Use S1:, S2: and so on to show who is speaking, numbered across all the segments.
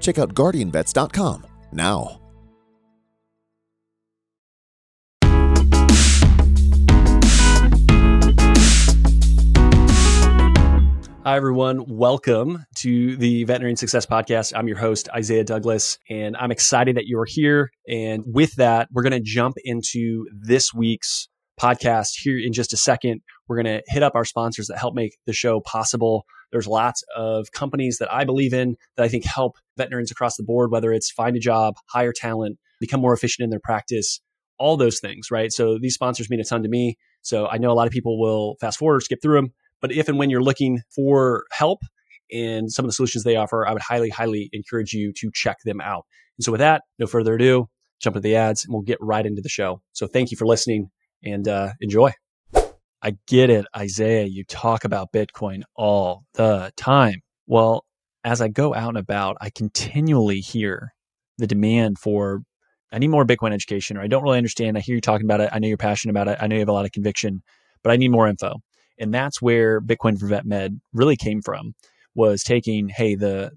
S1: Check out guardianvets.com now.
S2: Hi, everyone. Welcome to the Veterinary Success Podcast. I'm your host, Isaiah Douglas, and I'm excited that you're here. And with that, we're going to jump into this week's podcast here in just a second. We're going to hit up our sponsors that help make the show possible. There's lots of companies that I believe in that I think help veterans across the board, whether it's find a job, hire talent, become more efficient in their practice, all those things, right? So these sponsors mean a ton to me. So I know a lot of people will fast forward or skip through them. But if and when you're looking for help and some of the solutions they offer, I would highly, highly encourage you to check them out. And so with that, no further ado, jump into the ads and we'll get right into the show. So thank you for listening and uh, enjoy. I get it, Isaiah. You talk about Bitcoin all the time. Well, as I go out and about, I continually hear the demand for I need more Bitcoin education, or I don't really understand. I hear you talking about it. I know you're passionate about it. I know you have a lot of conviction, but I need more info. And that's where Bitcoin for Vet Med really came from was taking, hey, the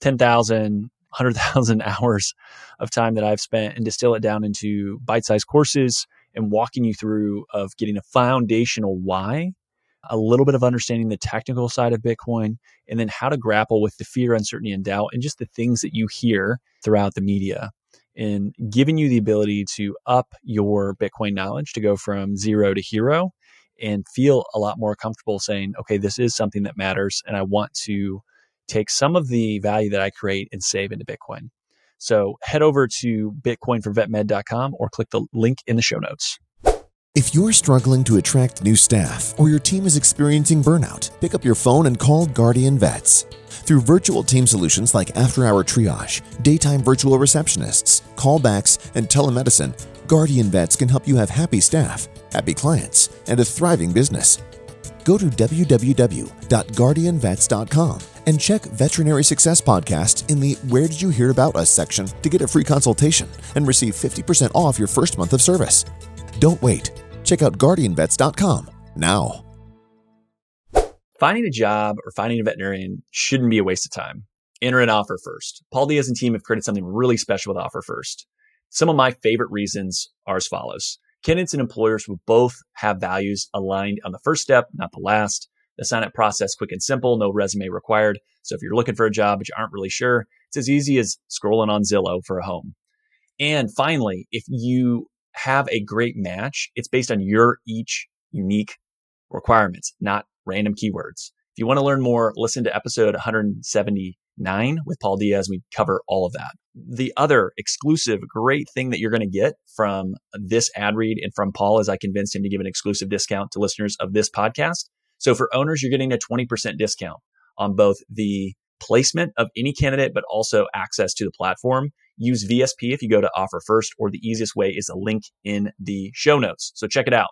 S2: 10,000, 100,000 hours of time that I've spent and distill it down into bite sized courses and walking you through of getting a foundational why, a little bit of understanding the technical side of Bitcoin, and then how to grapple with the fear, uncertainty, and doubt, and just the things that you hear throughout the media. And giving you the ability to up your Bitcoin knowledge to go from zero to hero and feel a lot more comfortable saying, okay, this is something that matters. And I want to take some of the value that I create and save into Bitcoin. So head over to bitcoinforvetmed.com or click the link in the show notes.
S1: If you're struggling to attract new staff or your team is experiencing burnout, pick up your phone and call Guardian Vets. Through virtual team solutions like after hour triage, daytime virtual receptionists, callbacks, and telemedicine, Guardian Vets can help you have happy staff, happy clients, and a thriving business. Go to www.guardianvets.com and check Veterinary Success Podcast in the Where Did You Hear About Us section to get a free consultation and receive 50% off your first month of service. Don't wait. Check out guardianvets.com now.
S2: Finding a job or finding a veterinarian shouldn't be a waste of time. Enter an offer first. Paul Diaz and team have created something really special with Offer First. Some of my favorite reasons are as follows. Candidates and employers will both have values aligned on the first step, not the last. The sign up process quick and simple, no resume required. So if you're looking for a job but you aren't really sure, it's as easy as scrolling on Zillow for a home. And finally, if you have a great match, it's based on your each unique requirements, not random keywords. If you want to learn more, listen to episode 179 with Paul Diaz. We cover all of that. The other exclusive great thing that you're going to get from this ad read and from Paul is I convinced him to give an exclusive discount to listeners of this podcast. So for owners, you're getting a 20% discount on both the placement of any candidate, but also access to the platform. Use VSP if you go to offer first, or the easiest way is a link in the show notes. So check it out.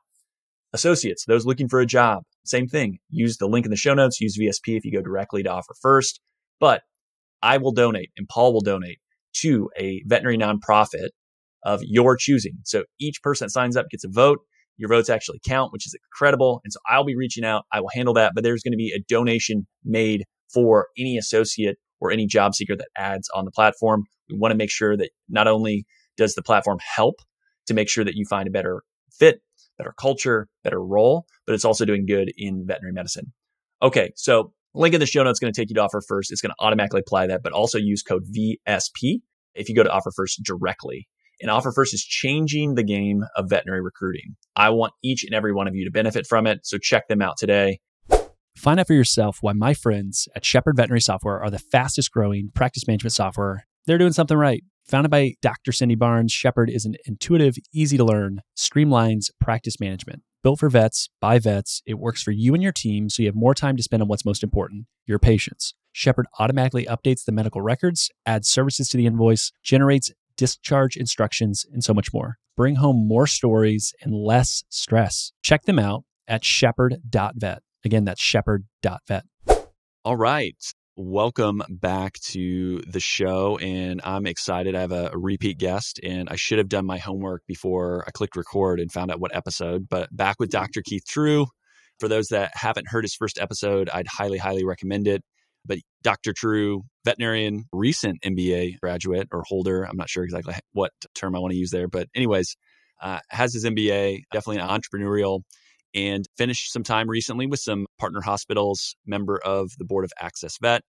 S2: Associates, those looking for a job, same thing. Use the link in the show notes. Use VSP if you go directly to offer first. But I will donate and Paul will donate to a veterinary nonprofit of your choosing. So each person that signs up gets a vote. Your votes actually count, which is incredible. And so I'll be reaching out. I will handle that, but there's going to be a donation made for any associate or any job seeker that adds on the platform. We want to make sure that not only does the platform help to make sure that you find a better fit, better culture, better role, but it's also doing good in veterinary medicine. Okay, so link in the show notes is going to take you to offer first. It's going to automatically apply that, but also use code VSP if you go to offer first directly. And Offer First is changing the game of veterinary recruiting. I want each and every one of you to benefit from it. So check them out today.
S3: Find out for yourself why my friends at Shepherd Veterinary Software are the fastest growing practice management software. They're doing something right. Founded by Dr. Cindy Barnes, Shepherd is an intuitive, easy to learn, streamlines practice management. Built for vets, by vets, it works for you and your team so you have more time to spend on what's most important your patients. Shepherd automatically updates the medical records, adds services to the invoice, generates discharge instructions, and so much more. Bring home more stories and less stress. Check them out at shepherd.vet. Again, that's shepherd.vet.
S2: All right. Welcome back to the show. And I'm excited. I have a, a, repeat guest, and I should have done my homework before I clicked record and found out what episode. But back with Dr. Keith True. For those that haven't heard his first episode, I'd highly, highly recommend it. But Dr. True, veterinarian, recent MBA graduate or holder, I'm not sure exactly what term I want to use there. But, anyways, uh, has his MBA, definitely an entrepreneurial and finished some time recently with some partner hospitals, member of the board of Access Vet,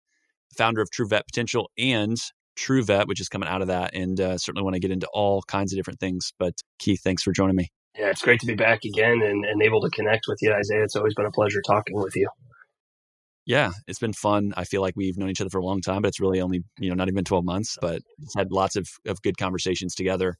S2: founder of True Vet Potential and True Vet, which is coming out of that. And uh, certainly want to get into all kinds of different things. But Keith, thanks for joining me.
S4: Yeah, it's great to be back again and, and able to connect with you, Isaiah. It's always been a pleasure talking with you.
S2: Yeah, it's been fun. I feel like we've known each other for a long time, but it's really only, you know, not even 12 months, but it's had lots of, of good conversations together.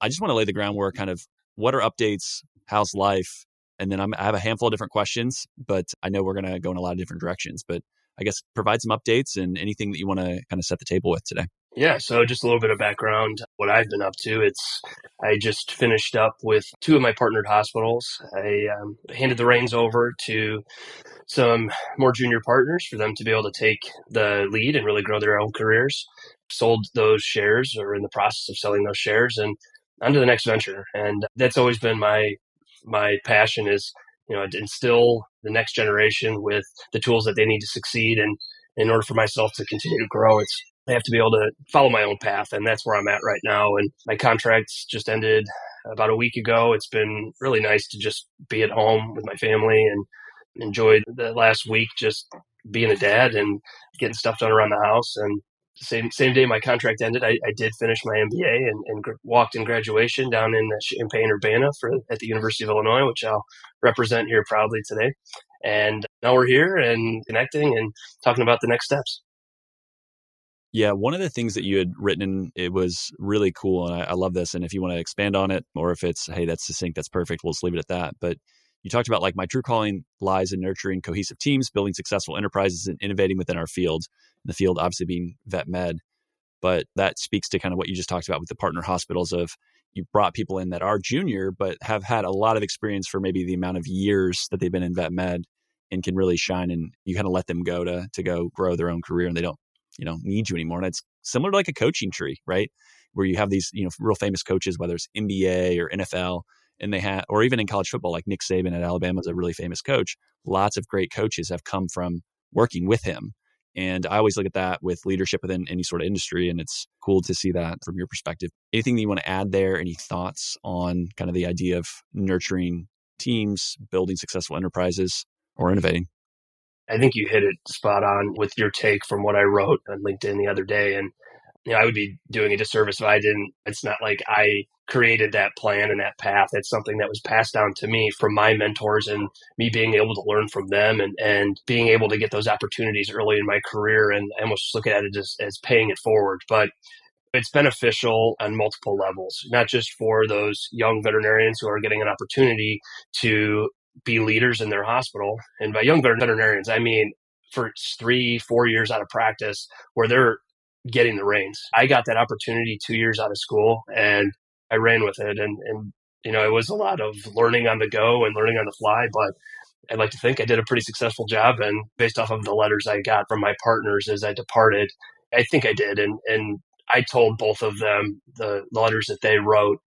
S2: I just want to lay the groundwork kind of what are updates? How's life? And then I'm, i have a handful of different questions, but I know we're going to go in a lot of different directions. But I guess provide some updates and anything that you want to kind of set the table with today.
S4: Yeah, so just a little bit of background what I've been up to. It's I just finished up with two of my partnered hospitals. I um, handed the reins over to some more junior partners for them to be able to take the lead and really grow their own careers. Sold those shares or in the process of selling those shares and on to the next venture. And that's always been my my passion is you know instill the next generation with the tools that they need to succeed. And in order for myself to continue to grow it's I have to be able to follow my own path. And that's where I'm at right now. And my contract's just ended about a week ago. It's been really nice to just be at home with my family and enjoyed the last week just being a dad and getting stuff done around the house. And same same day my contract ended, I, I did finish my MBA and, and gr- walked in graduation down in Champaign Urbana for at the University of Illinois, which I'll represent here proudly today. And now we're here and connecting and talking about the next steps.
S2: Yeah, one of the things that you had written, it was really cool, and I, I love this. And if you want to expand on it, or if it's, hey, that's succinct, that's perfect, we'll just leave it at that. But you talked about like my true calling lies in nurturing cohesive teams, building successful enterprises, and innovating within our field. The field obviously being vet med, but that speaks to kind of what you just talked about with the partner hospitals of you brought people in that are junior but have had a lot of experience for maybe the amount of years that they've been in vet med and can really shine and you kind of let them go to to go grow their own career and they don't you know need you anymore and it's similar to like a coaching tree right where you have these you know real famous coaches whether it's NBA or NFL and they had, or even in college football, like Nick Saban at Alabama is a really famous coach. Lots of great coaches have come from working with him. And I always look at that with leadership within any sort of industry. And it's cool to see that from your perspective. Anything that you want to add there? Any thoughts on kind of the idea of nurturing teams, building successful enterprises, or innovating?
S4: I think you hit it spot on with your take from what I wrote on LinkedIn the other day. And you know, I would be doing a disservice if I didn't. It's not like I created that plan and that path. It's something that was passed down to me from my mentors and me being able to learn from them and, and being able to get those opportunities early in my career. And I almost look at it as, as paying it forward. But it's beneficial on multiple levels, not just for those young veterinarians who are getting an opportunity to be leaders in their hospital. And by young veterinarians, I mean for three, four years out of practice where they're getting the reins. I got that opportunity two years out of school and I ran with it. And, and, you know, it was a lot of learning on the go and learning on the fly, but I'd like to think I did a pretty successful job. And based off of the letters I got from my partners as I departed, I think I did. And, and I told both of them the letters that they wrote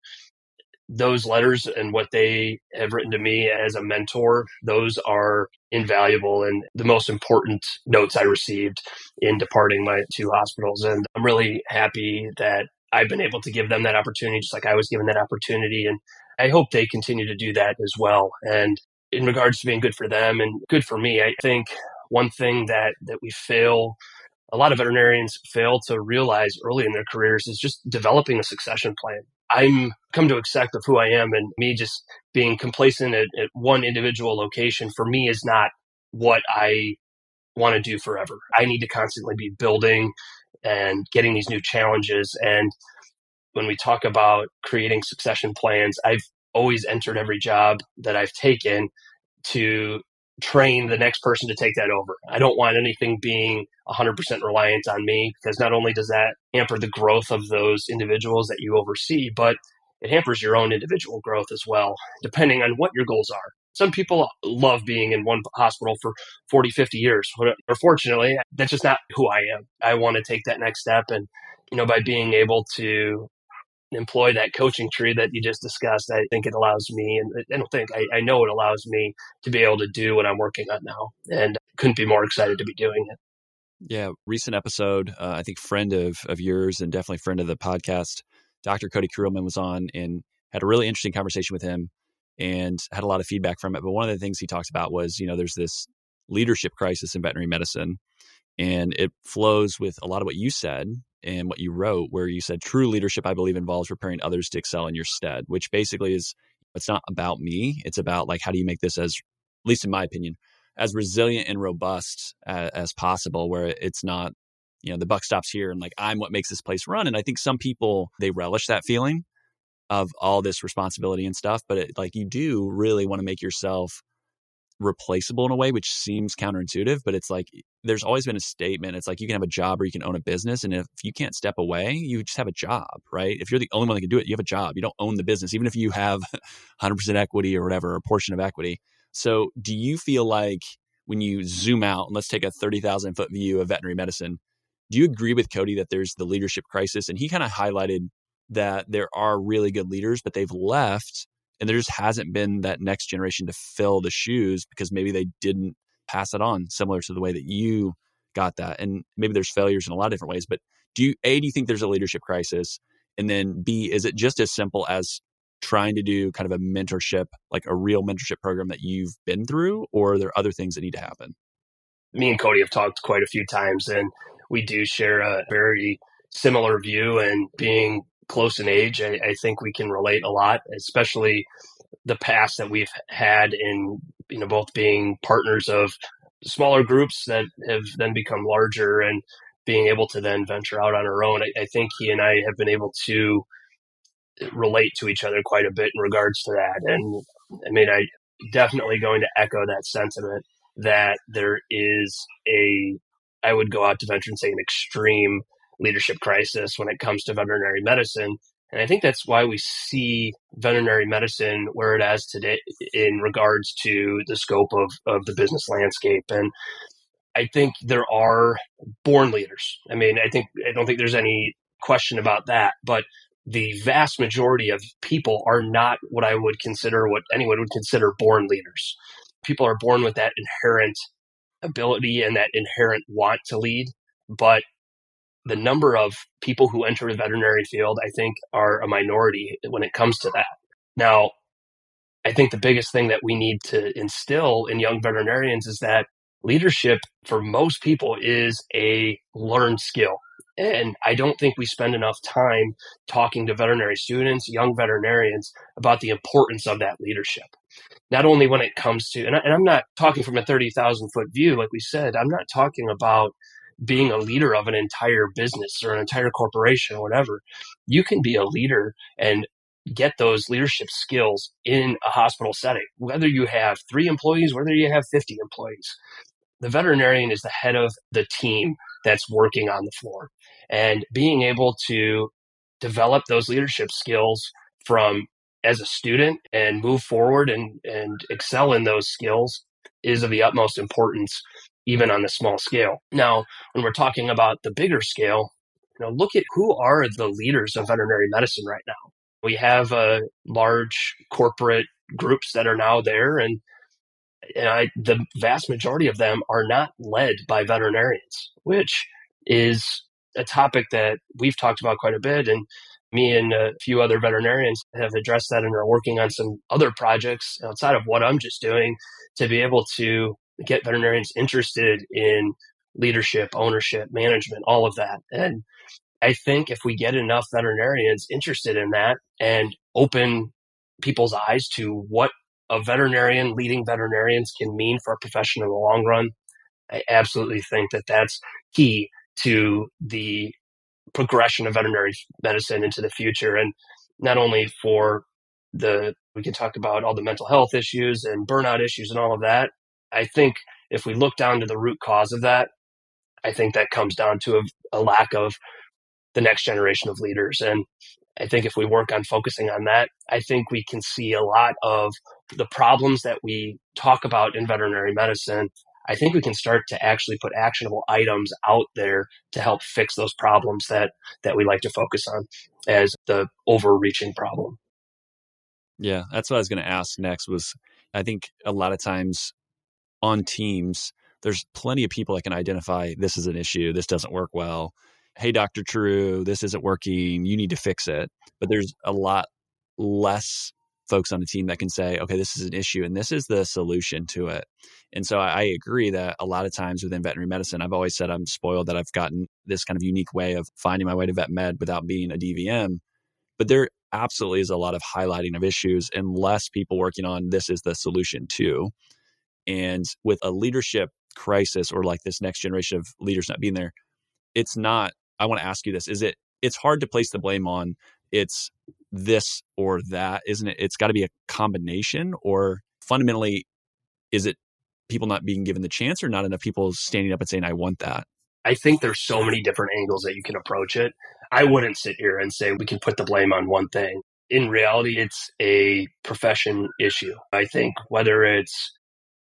S4: those letters and what they have written to me as a mentor, those are invaluable and the most important notes I received in departing my two hospitals. And I'm really happy that I've been able to give them that opportunity, just like I was given that opportunity. And I hope they continue to do that as well. And in regards to being good for them and good for me, I think one thing that, that we fail a lot of veterinarians fail to realize early in their careers is just developing a succession plan. I'm come to accept of who I am and me just being complacent at, at one individual location for me is not what I want to do forever. I need to constantly be building and getting these new challenges. And when we talk about creating succession plans, I've always entered every job that I've taken to train the next person to take that over. I don't want anything being 100% reliant on me because not only does that hamper the growth of those individuals that you oversee, but it hampers your own individual growth as well, depending on what your goals are. Some people love being in one hospital for 40, 50 years. Unfortunately, that's just not who I am. I want to take that next step. And, you know, by being able to employ that coaching tree that you just discussed, I think it allows me, and I don't think, I, I know it allows me to be able to do what I'm working on now. And couldn't be more excited to be doing it.
S2: Yeah, recent episode. Uh, I think friend of of yours and definitely friend of the podcast. Dr. Cody Kuehrleman was on and had a really interesting conversation with him and had a lot of feedback from it. But one of the things he talked about was, you know, there's this leadership crisis in veterinary medicine, and it flows with a lot of what you said and what you wrote, where you said true leadership, I believe, involves preparing others to excel in your stead, which basically is it's not about me. It's about like how do you make this as, at least in my opinion, as resilient and robust as, as possible, where it's not, you know, the buck stops here and like I'm what makes this place run. And I think some people they relish that feeling of all this responsibility and stuff, but it, like you do really want to make yourself replaceable in a way, which seems counterintuitive, but it's like there's always been a statement. It's like you can have a job or you can own a business. And if you can't step away, you just have a job, right? If you're the only one that can do it, you have a job. You don't own the business, even if you have 100% equity or whatever, a portion of equity. So do you feel like when you zoom out and let's take a 30,000 foot view of veterinary medicine, do you agree with Cody that there's the leadership crisis? And he kind of highlighted that there are really good leaders, but they've left and there just hasn't been that next generation to fill the shoes because maybe they didn't pass it on similar to the way that you got that and maybe there's failures in a lot of different ways but do you a do you think there's a leadership crisis and then b is it just as simple as trying to do kind of a mentorship like a real mentorship program that you've been through or are there other things that need to happen?
S4: Me and cody have talked quite a few times and we do share a very similar view and being close in age, I, I think we can relate a lot, especially the past that we've had in you know both being partners of smaller groups that have then become larger and being able to then venture out on our own. I, I, think he and I have been able to relate to each other quite a bit in regards to that. And I mean, I definitely going to echo that sentiment that there is a, I would go out to venture and say an extreme leadership crisis when it comes to veterinary medicine. And I think that's why we see veterinary medicine where it is today in regards to the scope of, of the business landscape. And I think there are born leaders. I mean, I think I don't think there's any question about that. But the vast majority of people are not what I would consider what anyone would consider born leaders. People are born with that inherent ability and that inherent want to lead, but the number of people who enter the veterinary field, I think, are a minority when it comes to that. Now, I think the biggest thing that we need to instill in young veterinarians is that leadership for most people is a learned skill. And I don't think we spend enough time talking to veterinary students, young veterinarians, about the importance of that leadership. Not only when it comes to, and, I, am not talking from a 30,000 foot view, like we said, I'm not talking about being a leader of an entire business or an entire corporation or whatever. You can be a leader and get those leadership skills in a hospital setting, whether you have three employees, whether you have 50 employees. The veterinarian is the head of the team that's working on the floor. And being able to develop those leadership skills from as a student and move forward and, and excel in those skills is of the utmost importance even on the small scale. Now, when we're talking about the bigger scale, you know, look at who are the leaders of veterinary medicine right now. We have uh, large corporate groups that are now there, and, and I, the vast majority of them are not led by veterinarians, which is a topic that we've talked about quite a bit. And me and a few other veterinarians have addressed that and are working on some other projects outside of what I'm just doing to be able to get veterinarians interested in leadership, ownership, management, all of that. And I think if we get enough veterinarians interested in that and open people's eyes to what a veterinarian, leading veterinarians can mean for a profession in the long run, I absolutely think that that's key to the progression of veterinary medicine into the future. And not only for the, we can talk about all the mental health issues and burnout issues and all of that, I think if we look down to the root cause of that, I think that comes down to a, a lack of the next generation of leaders. And I think if we work on focusing on that, I think we can see a lot of the problems that we talk about in veterinary medicine. I think we can start to actually put actionable items out there to help fix those problems that that we like to focus on as the overreaching problem.
S2: Yeah, that's what I was going to ask next was I think a lot of times on teams there's plenty of people that can identify this is an issue, this doesn't work well hey, Dr. True, this isn't working. You need to fix it. But there's a lot less folks on the team that can say, okay, this is an issue and this is the solution to it. And so I, agree that a lot of times within veterinary medicine, I've always said I'm spoiled that I've gotten this kind of unique way of finding my way to vet med without being a DVM. But there absolutely is a lot of highlighting of issues and less people working on this is the solution too. And with a leadership crisis or like this next generation of leaders not being there, it's not I want to ask you this: Is it? It's hard to place the blame on. It's this or that, isn't it? It's got to be a combination, or fundamentally, is it people not being given the chance, or not enough people standing up and saying, "I want that."
S4: I think there's so many different angles that you can approach it. I wouldn't sit here and say we can put the blame on one thing. In reality, it's a profession issue. I think whether it's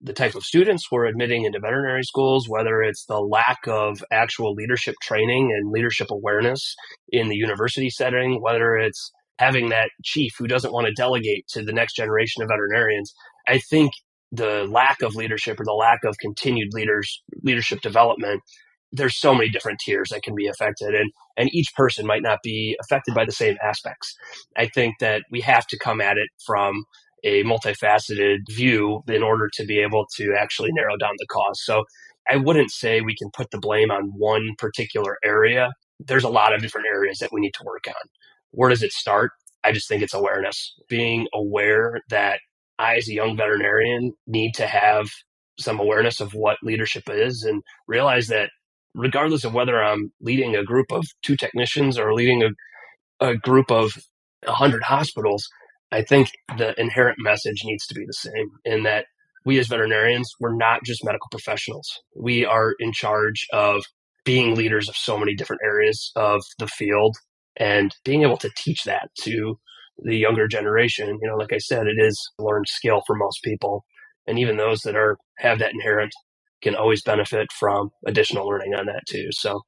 S4: the type of students we're admitting into veterinary schools, whether it's the lack of actual leadership training and leadership awareness in the university setting, whether it's having that chief who doesn't want to delegate to the next generation of veterinarians. I think the lack of leadership or the lack of continued leaders leadership development there's so many different tiers that can be affected and and each person might not be affected by the same aspects i think that we have to come at it from a multifaceted view in order to be able to actually narrow down the cause. So I wouldn't say we can put the blame on one particular area. There's a lot of different areas that we need to work on. Where does it start? I just think it's awareness. Being aware that I, as a young veterinarian, need to have some awareness of what leadership is and realize that regardless of whether I'm leading a group of two technicians or leading a, a group of 100 hospitals, I think the inherent message needs to be the same in that we as veterinarians, we're not just medical professionals. We are in charge of being leaders of so many different areas of the field and being able to teach that to the younger generation. You know, like I said, it is a learned skill for most people. And even those that are have that inherent can always benefit from additional learning on that too. So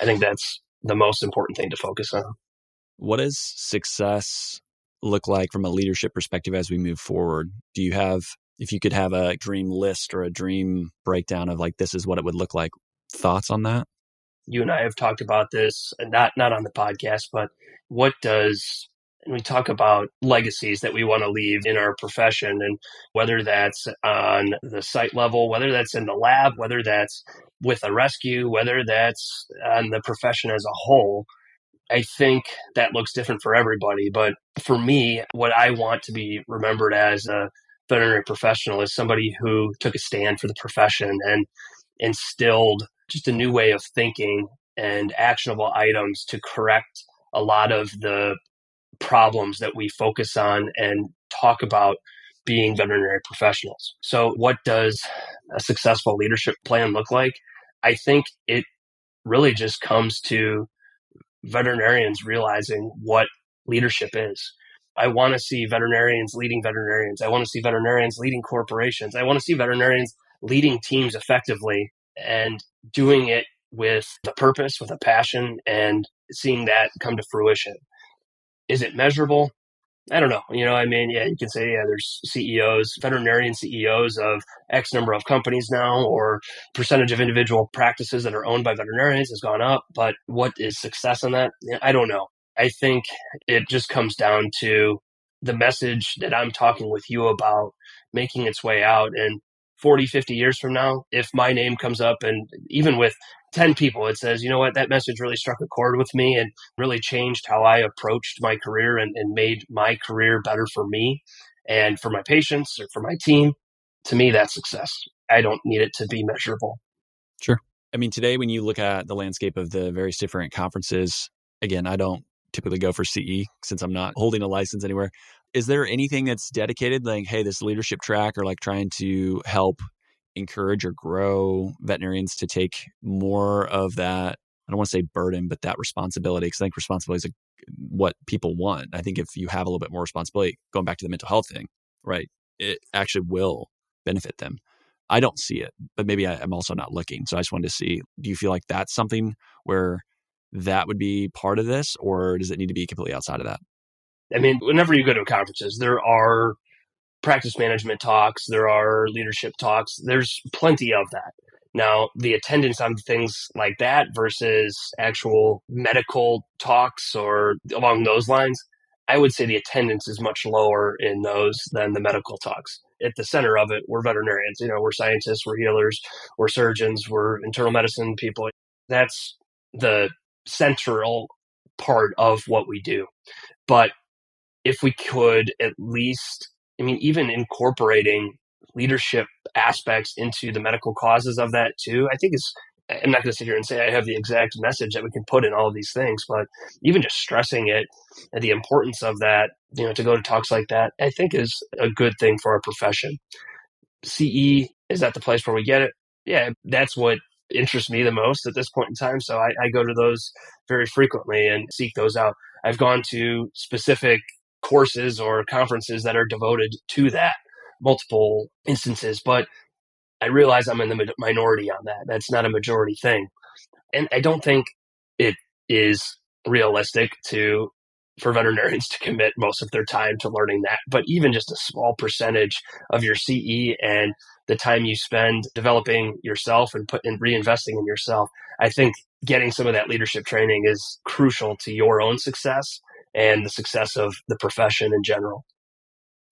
S4: I think that's the most important thing to focus on.
S2: What does success look like from a leadership perspective as we move forward? Do you have, if you could have a dream list or a dream breakdown of like, this is what it would look like, thoughts on that?
S4: You and I have talked about this, not not on the podcast, but what does and we talk about legacies that we want to leave in our profession and whether that's on the site level whether that's in the lab whether that's with a rescue whether that's on the profession as a whole I think that looks different for everybody. But for me, what I want to be remembered as a veterinary professional is somebody who took a stand for the profession and instilled just a new way of thinking and actionable items to correct a lot of the problems that we focus on and talk about being veterinary professionals. So, what does a successful leadership plan look like? I think it really just comes to veterinarians realizing what leadership is. I want to see veterinarians leading veterinarians. I want to see veterinarians leading corporations. I want to see veterinarians leading teams effectively and doing it with the purpose, with a passion, and seeing that come to fruition. Is it measurable? I don't know. You know, I mean, yeah, you can say, yeah, there's CEOs, veterinarian CEOs of X number of companies now, or percentage of individual practices that are owned by veterinarians has gone up. But what is success in that? I don't know. I think it just comes down to the message that I'm talking with you about making its way out. And 40, 50 years from now, if my name comes up and even with 10 people, it says, you know what, that message really struck a chord with me and really changed how I approached my career and, and made my career better for me and for my patients or for my team. To me, that's success. I don't need it to be measurable.
S2: Sure. I mean, today, when you look at the landscape of the various different conferences, again, I don't typically go for CE since I'm not holding a license anywhere. Is there anything that's dedicated, like, hey, this leadership track or like trying to help encourage or grow veterinarians to take more of that I don't want to say burden, but that responsibility, because I think responsibility is what people want. I think if you have a little bit more responsibility, going back to the mental health thing, right, it actually will benefit them. I don't see it, but maybe I, I'm also not looking. So I just wanted to see do you feel like that's something where that would be part of this, or does it need to be completely outside of that?
S4: I mean, whenever you go to conferences, there are practice management talks, there are leadership talks, there's plenty of that. Now, the attendance on things like that versus actual medical talks or along those lines, I would say the attendance is much lower in those than the medical talks. At the center of it, we're veterinarians. You know, we're scientists, we're healers, we're surgeons, we're internal medicine people. That's the central part of what we do. But if we could at least, I mean, even incorporating leadership aspects into the medical causes of that too, I think is I'm not going to sit here and say I have the exact message that we can put in all of these things, but even just stressing it and the importance of that, you know, to go to talks like that, I think is a good thing for our profession. CE is that the place where we get it? Yeah, that's what interests me the most at this point in time. So I, I go to those very frequently and seek those out. I've gone to specific courses or conferences that are devoted to that multiple instances, but I realize I'm in the minority on that. That's not a majority thing. And I don't think it is realistic to for veterinarians to commit most of their time to learning that. But even just a small percentage of your CE and the time you spend developing yourself and put in reinvesting in yourself, I think getting some of that leadership training is crucial to your own success and the success of the profession in general.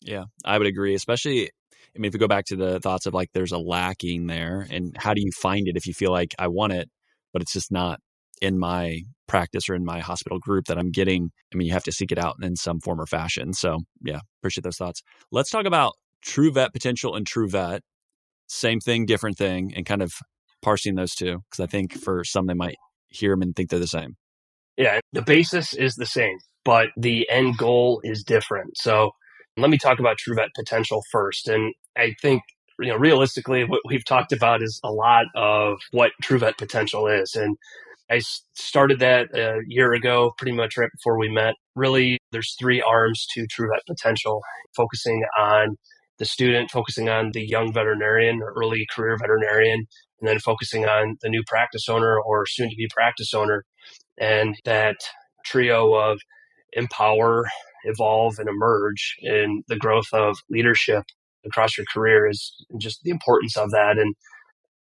S2: Yeah, I would agree. Especially, I mean, if we go back to the thoughts of like there's a lacking there, and how do you find it if you feel like I want it, but it's just not in my practice or in my hospital group that I'm getting? I mean, you have to seek it out in some form or fashion. So, yeah, appreciate those thoughts. Let's talk about true vet potential and true vet. Same thing, different thing, and kind of parsing those two because I think for some they might hear them and think they're the same.
S4: Yeah, the basis is the same, but the end goal is different. So let me talk about TrueVet potential first. And I think, you know, realistically, what we've talked about is a lot of what TrueVet potential is. And I started that a year ago, pretty much right before we met. Really, there's three arms to TrueVet potential, focusing on the student, focusing on the young veterinarian, early career veterinarian, and then focusing on the new practice owner or soon to be practice owner. And that trio of empower, evolve and emerge in the growth of leadership across your career is just the importance of that. And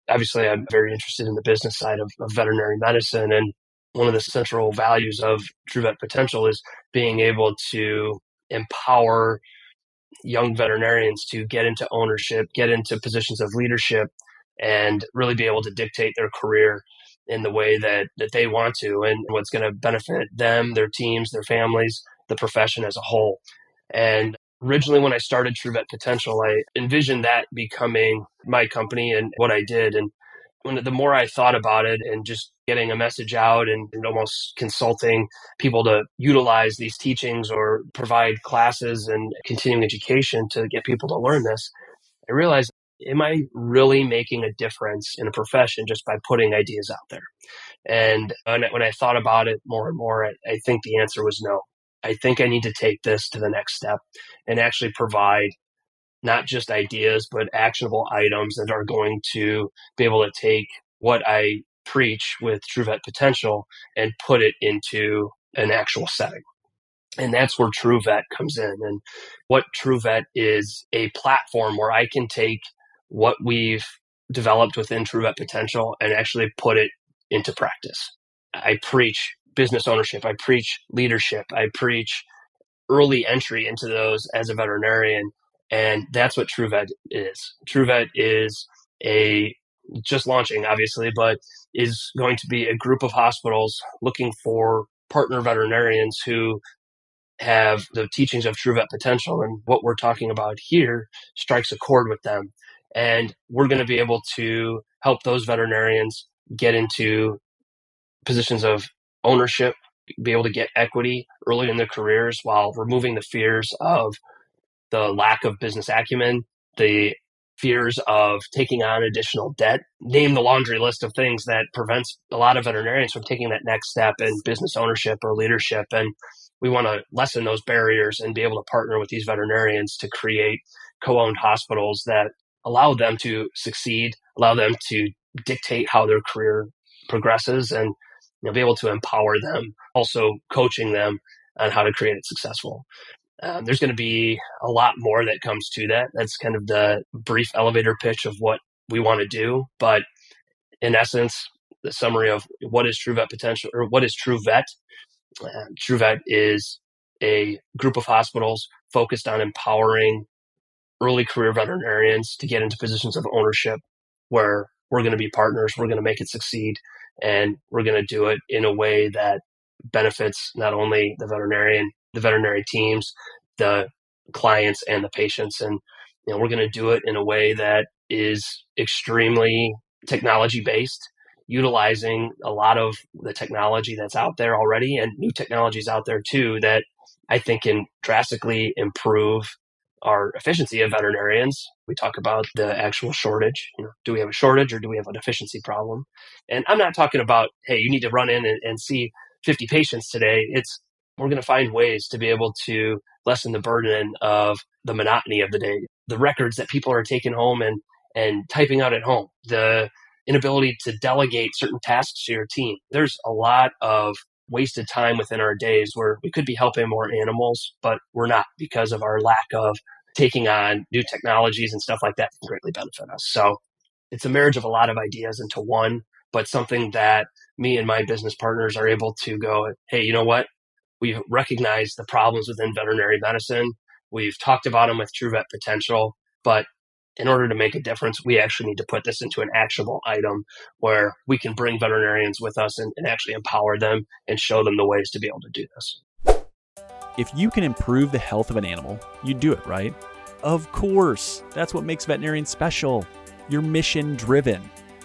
S4: obviously, I'm very interested in the business side of, of veterinary medicine. And one of the central values of True Vet Potential is being able to empower young veterinarians to get into ownership, get into positions of leadership, and really be able to dictate their career in the way that, that they want to and what's going to benefit them, their teams, their families, the profession as a whole. And originally, when I started TrueVet Potential, I envisioned that becoming my company and what I did. And when the more I thought about it and just getting a message out and, and, almost consulting people to utilize these teachings or provide classes and continuing education to get people to learn this, I realized, am I really making a difference in a profession just by putting ideas out there? And when I thought about it more and more, I, think the answer was no. I think I need to take this to the next step and actually provide not just ideas, but actionable items that are going to be able to take what I preach with TrueVet potential and put it into an actual setting. And that's where TrueVet comes in. And what TrueVet is a platform where I can take what we've developed within True TrueVet potential and actually put it into practice. I preach business ownership. I preach leadership. I preach early entry into those as a veterinarian. And that's what TrueVet is. TrueVet is a just launching, obviously, but is going to be a group of hospitals looking for partner veterinarians who have the teachings of TrueVet potential. And what we're talking about here strikes a chord with them. And we're going to be able to help those veterinarians get into positions of ownership, be able to get equity early in their careers while removing the fears of the lack of business acumen, the fears of taking on additional debt. Name the laundry list of things that prevents a lot of veterinarians from taking that next step in business ownership or leadership. And we want to lessen those barriers and be able to partner with these veterinarians to create co-owned hospitals that allow them to succeed, allow them to dictate how their career progresses and you know, be able to empower them, also coaching them on how to create it successful. Um, there's going to be a lot more that comes to that. That's kind of the brief elevator pitch of what we want to do. But in essence, the summary of what is True Vet potential or what is True Vet. Uh, True Vet is a group of hospitals focused on empowering early career veterinarians to get into positions of ownership where we're going to be partners, we're going to make it succeed, and we're going to do it in a way that benefits not only the veterinarian, the veterinary teams, the clients, and the patients. And you know, we're going to do it in a way that is extremely technology based, utilizing a lot of the technology that's out there already and new technologies out there too that I think can drastically improve our efficiency of veterinarians. We talk about the actual shortage. You know, do we have a shortage or do we have an efficiency problem? And I'm not talking about, hey, you need to run in and, and see 50 patients today. It's we're going to find ways to be able to lessen the burden of the monotony of the day, the records that people are taking home and and typing out at home, the inability to delegate certain tasks to your team. There's a lot of wasted time within our days where we could be helping more animals, but we're not because of our lack of taking on new technologies and stuff like that can greatly benefit us. So it's a marriage of a lot of ideas into one, but something that me and my business partners are able to go, hey, you know what? We've recognized the problems within veterinary medicine. We've talked about them with True Vet Potential, but in order to make a difference, we actually need to put this into an actionable item where we can bring veterinarians with us and, and, actually empower them and show them the ways to be able to do this.
S2: If you can improve the health of an animal, you do it, right? Of course. That's what makes veterinarians special. You're mission driven.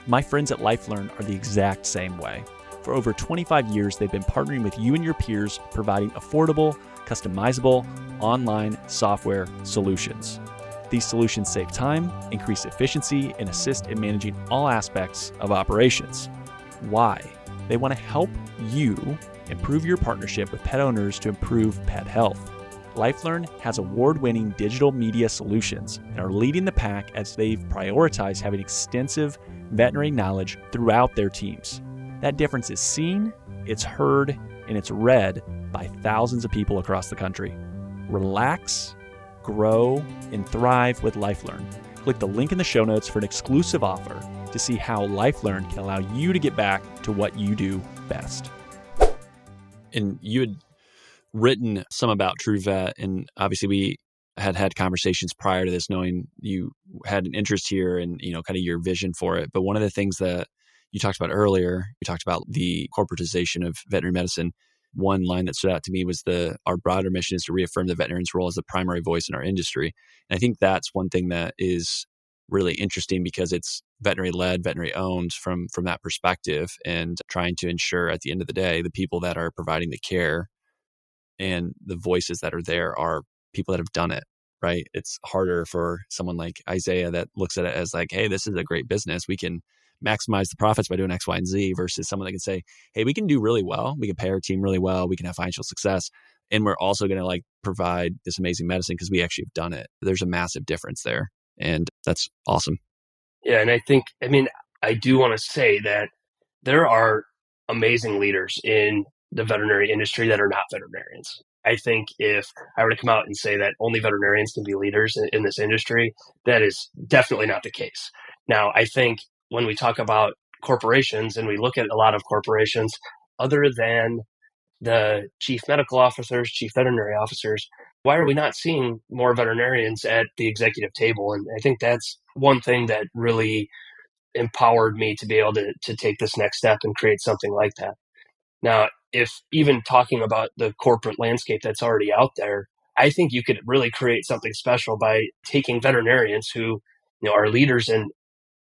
S2: My friends at LifeLearn are the exact same way. For over 25 years, they've been partnering with you and your peers, providing affordable, customizable, online software solutions. These solutions save time, increase efficiency, and assist in managing all aspects of operations. Why? They want to help you improve your partnership with pet owners to improve pet health. LifeLearn has award winning digital media solutions and are leading the pack as they've prioritized having extensive veterinary knowledge throughout their teams. That difference is seen, it's heard, and it's read by thousands of people across the country. Relax grow, and thrive with LifeLearn. Click the link in the show notes for an exclusive offer to see how LifeLearn can allow you to get back to what you do best. And you had written some about TrueVet, and obviously we had had conversations prior to this, knowing you had an interest here and you know kind of your vision for it. But one of the things that you talked about earlier, you talked about the corporatization of veterinary medicine one line that stood out to me was the our broader mission is to reaffirm the veterinarian's role as the primary voice in our industry. And I think that's one thing that is really interesting because it's veterinary led, veterinary owned from from that perspective and trying to ensure at the end of the day the people that are providing the care and the voices that are there are people that have done it right it's harder for someone like isaiah that looks at it as like hey this is a great business we can maximize the profits by doing X, Y, and Z versus someone that can say, hey, we can do really well. We can pay our team really well. We can have financial success. And we're also going to like provide this amazing medicine because we actually have done it. There's a massive difference there. And that's awesome.
S4: Yeah. And I think, I mean, I do want to say that there are amazing leaders in the veterinary industry that are not veterinarians. I think if I were to come out and say that only veterinarians can be leaders in, in, this industry, that is definitely not the case. Now, I think when we talk about corporations and we look at a lot of corporations, other than the chief medical officers, chief veterinary officers, why are we not seeing more veterinarians at the executive table? And I think that's one thing that really empowered me to be able to, to take this next step and create something like that. Now, if even talking about the corporate landscape that's already out there, I think you could really create something special by taking veterinarians who you know are leaders in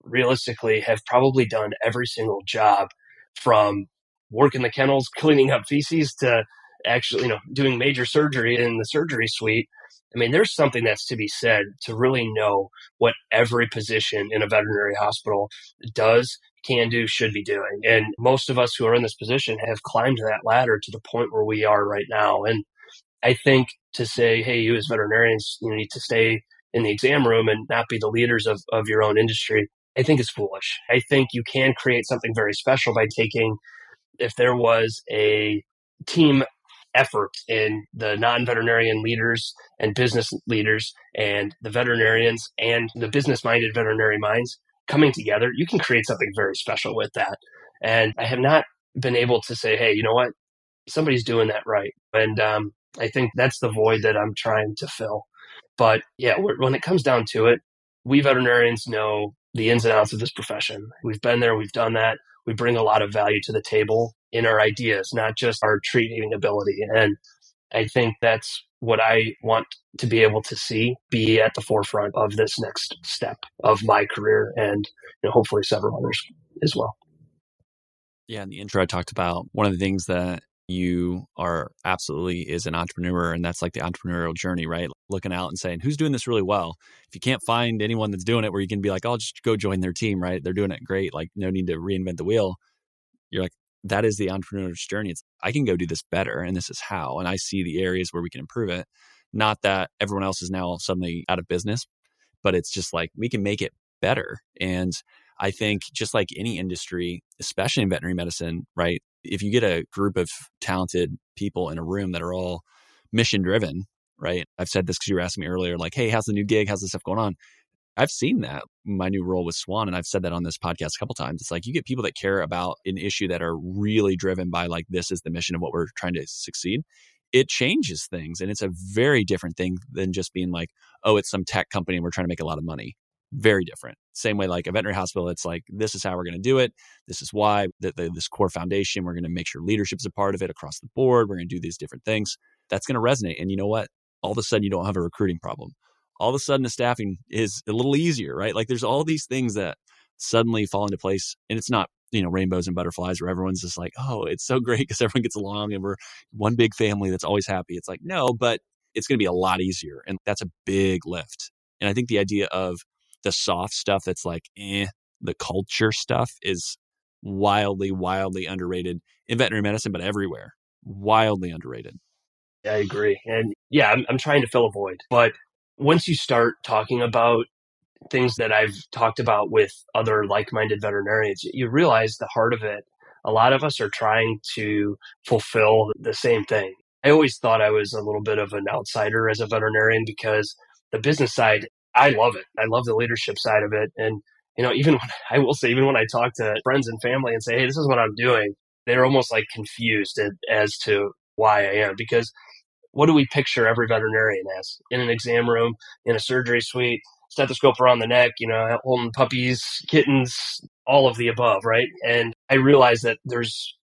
S4: realistically have probably done every single job from working the kennels, cleaning up feces to actually, you know, doing major surgery in the surgery suite. I mean, there's something that's to be said to really know what every position in a veterinary hospital does, can do, should be doing. And most of us who are in this position have climbed that ladder to the point where we are right now. And I think to say, hey, you as veterinarians, you need to stay in the exam room and not be the leaders of, of your own industry, I think is foolish. I think you can create something very special by taking, if there was a team effort in the non-veterinarian leaders and business leaders and the veterinarians and the business-minded veterinary minds coming together, you can create something very special with that. And I have not been able to say, hey, you know what? Somebody's doing that right. And um, I think that's the void that I'm trying to fill. But yeah, when it comes down to it, we veterinarians know the ins and outs of this profession. We've been there, we've done that. We bring a lot of value to the table in our ideas, not just our treating ability. And I think that's what I want to be able to see be at the forefront of this next step of my career and you know, hopefully several others as well.
S2: Yeah, in the intro, I talked about one of the things that you are absolutely is an entrepreneur and that's like the entrepreneurial journey right? Looking out and saying who's doing this really well? If you can't find anyone that's doing it where you can be like i'll just go join their team right? They're doing it great like no need to reinvent the wheel. You're like that is the entrepreneur's journey. It's i can go do this better and this is how and i see the areas where we can improve it. Not that everyone else is now suddenly out of business but it's just like we can make it better and I think just like any industry, especially in veterinary medicine, right? If you get a group of talented people in a room that are all mission driven, right? I've said this because you were asking me earlier, like, hey, how's the new gig? How's the stuff going on? I've seen that my new role with Swan, and I've said that on this podcast a couple times. It's like you get people that care about an issue that are really driven by like this is the mission of what we're trying to succeed. It changes things, and it's a very different thing than just being like, oh, it's some tech company and we're trying to make a lot of money very different. Same way, like a veterinary hospital, it's like, this is how we're going to do it. This is why the, the, this core foundation, we're going to make sure leadership is a part of it across the board. We're going to do these different things. That's going to resonate. And you know what? All of a sudden, you don't have a recruiting problem. All of a sudden, the staffing is a little easier, right? Like there's all these things that suddenly fall into place. And it's not, you know, rainbows and butterflies where everyone's just like, oh, it's so great because everyone gets along and we're one big family that's always happy. It's like, no, but it's going to be a lot easier. And that's a big lift. And I think the idea of the soft stuff that's like eh, the culture stuff is wildly, wildly underrated in veterinary medicine, but everywhere. Wildly underrated.
S4: I agree. And yeah, I'm, I'm trying to fill a void. But once you start talking about things that I've talked about with other like minded veterinarians, you realize the heart of it. A lot of us are trying to fulfill the same thing. I always thought I was a little bit of an outsider as a veterinarian because the business side I love it. I love the leadership side of it. And, you know, even when I will say, even when I talk to friends and family and say, hey, this is what I'm doing, they're almost like confused as to why I am. Because what do we picture every veterinarian as? In an exam room, in a surgery suite, stethoscope around the neck, you know, holding puppies, kittens, all of the above, right? And I realize that there's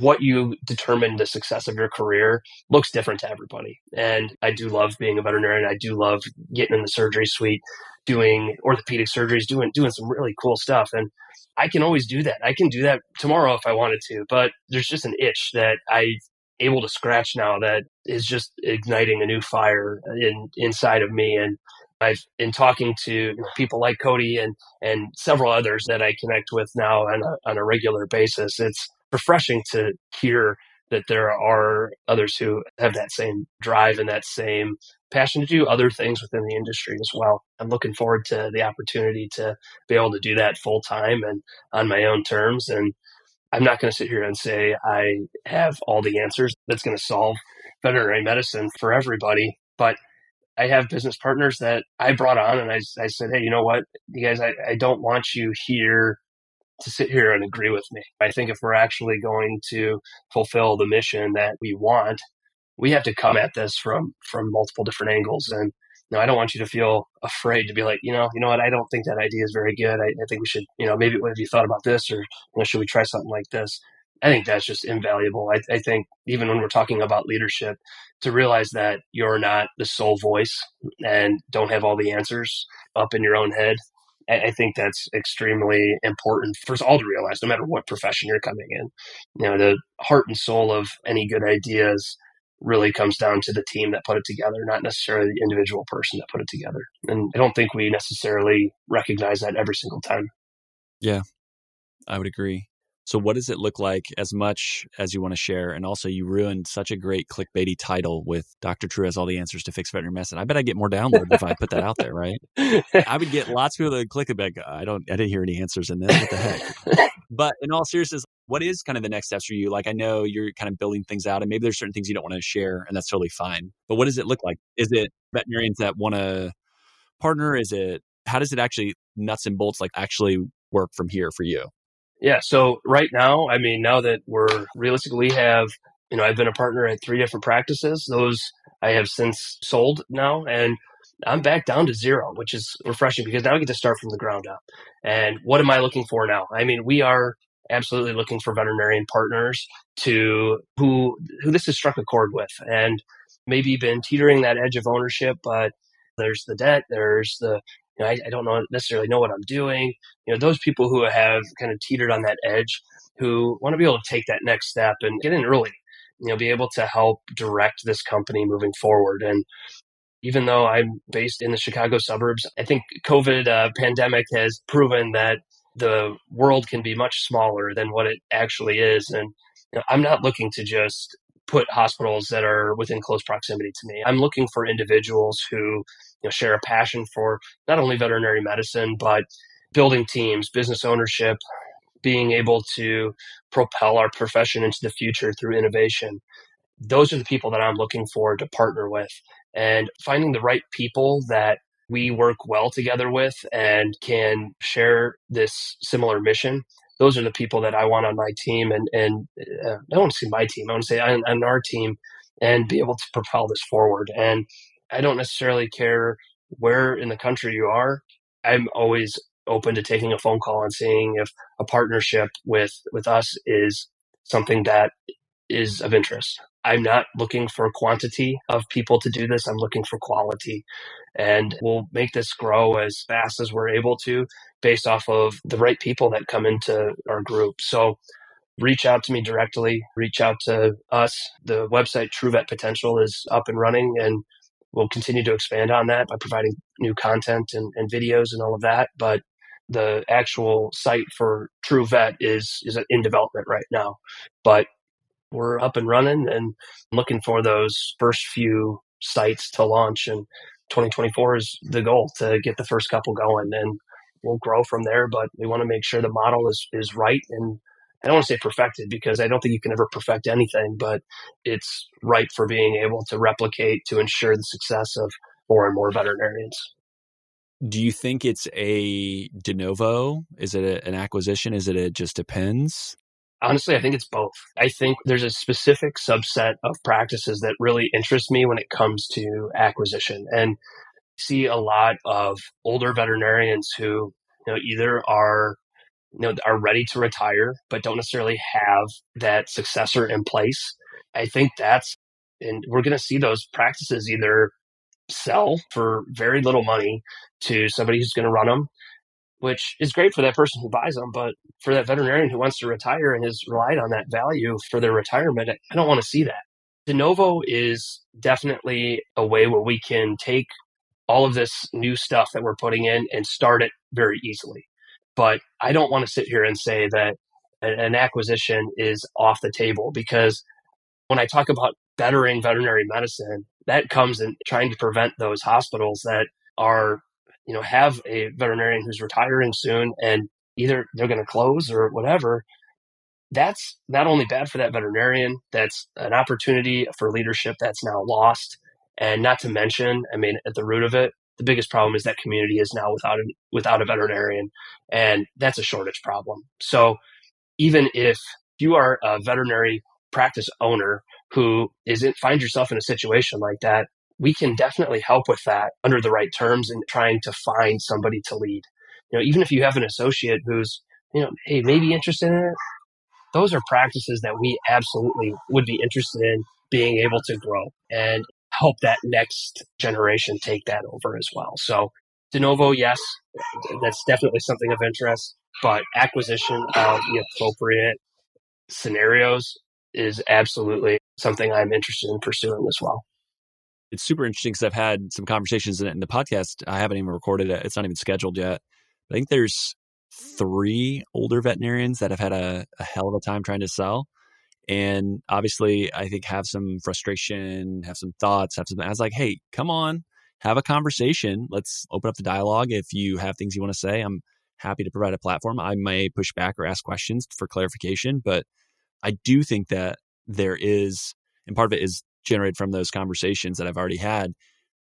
S4: what you determine the success of your career looks different to everybody. And I do love being a veterinarian. I do love getting in the surgery suite, doing orthopedic surgeries, doing doing some really cool stuff. And I can always do that. I can do that tomorrow if I wanted to, but there's just an itch that I able to scratch now that is just igniting a new fire in inside of me and I've been talking to people like Cody and and several others that I connect with now on a, on a regular basis. It's refreshing to hear that there are others who have that same drive and that same passion to do other things within the industry as well. I'm looking forward to the opportunity to be able to do that full time and on my own terms. And I'm not going to sit here and say I have all the answers that's going to solve veterinary medicine for everybody, but I have business partners that I brought on and I, I said, Hey, you know what, you guys, I, I don't want you here to sit here and agree with me. I think if we're actually going to fulfill the mission that we want, we have to come at this from from multiple different angles. And you know, I don't want you to feel afraid to be like, you know, you know what, I don't think that idea is very good. I, I think we should, you know, maybe what have you thought about this, or you know, should we try something like this? I think that's just invaluable. I, I think even when we're talking about leadership, to realize that you're not the sole voice and don't have all the answers up in your own head I think that's extremely important for us all to realize, no matter what profession you're coming in. You know, the heart and soul of any good ideas really comes down to the team that put it together, not necessarily the individual person that put it together. And I don't think we necessarily recognize that every single time.
S2: Yeah, I would agree. So, what does it look like as much as you want to share? And also, you ruined such a great clickbaity title with Dr. True has all the answers to fix veterinary medicine. I bet I get more downloads if I put that out there, right? I would get lots of people that click it back. I don't, I didn't hear any answers in this. What the heck? but in all seriousness, what is kind of the next steps for you? Like, I know you're kind of building things out, and maybe there's certain things you don't want to share, and that's totally fine. But what does it look like? Is it veterinarians that want to partner? Is it, how does it actually nuts and bolts like actually work from here for you?
S4: Yeah. So right now, I mean, now that we're realistically have, you know, I've been a partner at three different practices. Those I have since sold now, and I'm back down to zero, which is refreshing because now I get to start from the ground up. And what am I looking for now? I mean, we are absolutely looking for veterinarian partners to who who this has struck a chord with and maybe been teetering that edge of ownership, but there's the debt, there's the know, I, I don't know necessarily know what I'm doing. You know, those people who have kind of teetered on that edge, who want to be able to take that next step and get in early. You know, be able to help direct this company moving forward. And even though I'm based in the Chicago suburbs, I think COVID uh, pandemic has proven that the world can be much smaller than what it actually is. And you know, I'm not looking to just put hospitals that are within close proximity to me. I'm looking for individuals who you know, share a passion for not only veterinary medicine, but building teams, business ownership, being able to propel our profession into the future through innovation. Those are the people that I'm looking for to partner with and finding the right people that we work well together with and can share this similar mission those are the people that I want on my team, and and uh, I don't want to say my team. I want to say on, on our team, and be able to propel this forward. And I don't necessarily care where in the country you are. I'm always open to taking a phone call and seeing if a partnership with with us is something that is of interest. I'm not looking for quantity of people to do this. I'm looking for quality. And we'll make this grow as fast as we're able to based off of the right people that come into our group. So reach out to me directly, reach out to us. The website True Vet Potential is up and running and we'll continue to expand on that by providing new content and, and videos and all of that. But the actual site for True Vet is is in development right now. But we're up and running and looking for those first few sites to launch. And 2024 is the goal to get the first couple going, and we'll grow from there. But we want to make sure the model is is right and. I don't want to say perfected because I don't think you can ever perfect anything, but it's right for being able to replicate to ensure the success of more and more veterinarians.
S2: Do you think it's a de novo? Is it a, an acquisition? Is it a just depends?
S4: Honestly, I think it's both. I think there's a specific subset of practices that really interest me when it comes to acquisition and see a lot of older veterinarians who, you know, either are you know are ready to retire but don't necessarily have that successor in place. I think that's and we're going to see those practices either sell for very little money to somebody who's going to run them which is great for that person who buys them. But for that veterinarian who wants to retire and has relied on that value for their retirement, I don't want to see that. De novo is definitely a way where we can take all of this new stuff that we're putting in and start it very easily. But I don't want to sit here and say that an acquisition is off the table because when I talk about bettering veterinary medicine, that comes in trying to prevent those hospitals that are you know, have a veterinarian who's retiring soon and either they're going to close or whatever, that's not only bad for that veterinarian, that's an opportunity for leadership that's now lost. And not to mention, I mean, at the root of it, the biggest problem is that community is now without a, without a veterinarian, and that's a shortage problem. So even if you are a veterinary practice owner who isn't find yourself in a situation like that, we can definitely help with that under the right terms and trying to find somebody to lead. You know, even if you have an associate who's, you know, hey, maybe interested in it, those are practices that we absolutely would be interested in being able to grow and help that next generation take that over as well. So, de novo, yes, that's definitely something of interest, but acquisition of the appropriate scenarios is absolutely something I'm interested in pursuing as well.
S2: It's super interesting because I've had some conversations in, in the podcast. I haven't even recorded it. It's not even scheduled yet. I think there's three older veterinarians that have had a, a hell of a time trying to sell. And obviously, I think have some frustration, have some thoughts, have some. I was like, hey, come on, have a conversation. Let's open up the dialogue. If you have things you want to say, I'm happy to provide a platform. I may push back or ask questions for clarification, but I do think that there is, and part of it is generated from those conversations that I've already had,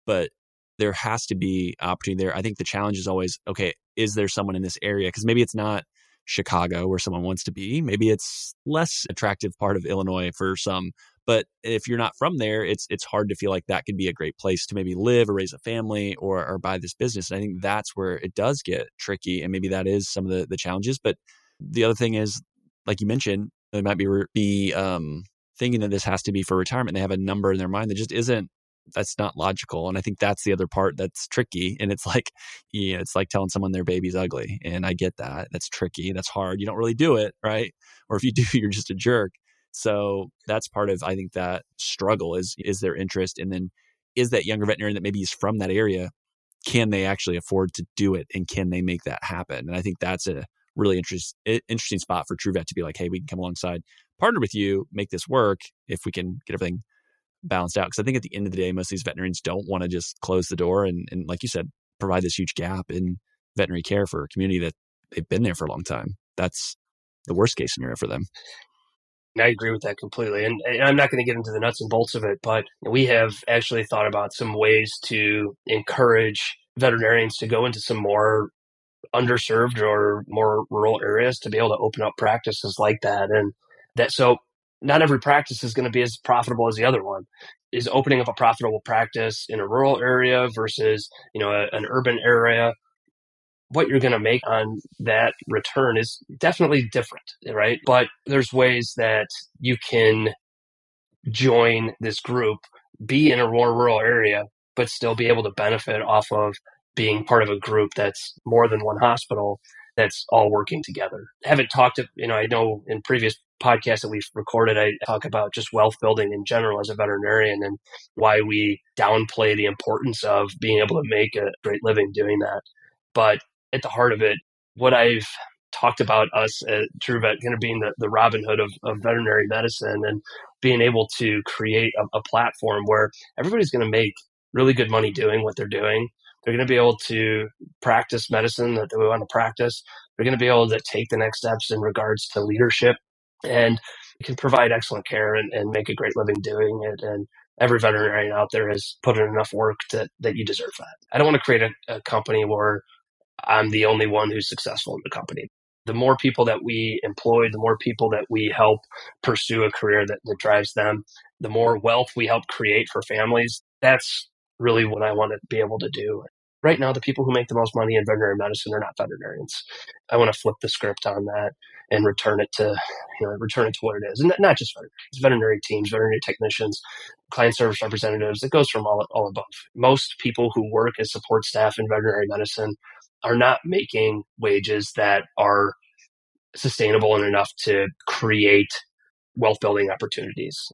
S2: but there has to be opportunity there. I think the challenge is always, okay, is there someone in this area? Because maybe it's not Chicago where someone wants to be. Maybe it's less attractive part of Illinois for some. But if you're not from there, it's it's hard to feel like that could be a great place to maybe live or raise a family or or buy this business. And I think that's where it does get tricky. And maybe that is some of the the challenges. But the other thing is, like you mentioned, they might be be um, thinking that this has to be for retirement. They have a number in their mind that just isn't that's not logical. And I think that's the other part that's tricky. And it's like, you know, it's like telling someone their baby's ugly. And I get that. That's tricky. That's hard. You don't really do it, right? Or if you do, you're just a jerk. So that's part of I think that struggle is is their interest, and then is that younger veterinarian that maybe is from that area, can they actually afford to do it, and can they make that happen? And I think that's a really interest, interesting spot for TrueVet to be like, hey, we can come alongside, partner with you, make this work if we can get everything balanced out. Because I think at the end of the day, most of these veterinarians don't want to just close the door and, and like you said, provide this huge gap in veterinary care for a community that they've been there for a long time. That's the worst case scenario for them.
S4: I agree with that completely. And, and I'm not going to get into the nuts and bolts of it, but we have actually thought about some ways to encourage veterinarians to go into some more underserved or more rural areas to be able to open up practices like that. And that, so not every practice is going to be as profitable as the other one. Is opening up a profitable practice in a rural area versus, you know, a, an urban area what you're going to make on that return is definitely different, right? But there's ways that you can join this group, be in a rural area, but still be able to benefit off of being part of a group that's more than one hospital that's all working together. I haven't talked to, you know, I know in previous podcasts that we've recorded, I talk about just wealth building in general as a veterinarian and why we downplay the importance of being able to make a great living doing that. But at the heart of it, what I've talked about us at TrueVet kind of being the, the Robin Hood of, of veterinary medicine and being able to create a, a platform where everybody's going to make really good money doing what they're doing. They're going to be able to practice medicine that they want to practice. They're going to be able to take the next steps in regards to leadership and can provide excellent care and, and make a great living doing it. And every veterinarian out there has put in enough work to, that you deserve that. I don't want to create a, a company where I'm the only one who's successful in the company. The more people that we employ, the more people that we help pursue a career that, that drives them, the more wealth we help create for families. That's really what I want to be able to do. Right now, the people who make the most money in veterinary medicine are not veterinarians. I want to flip the script on that and return it to, you know, return it to what it is. And not just veterinarians, veterinary teams, veterinary technicians, client service representatives. It goes from all, all above. Most people who work as support staff in veterinary medicine are not making wages that are sustainable and enough to create wealth building opportunities.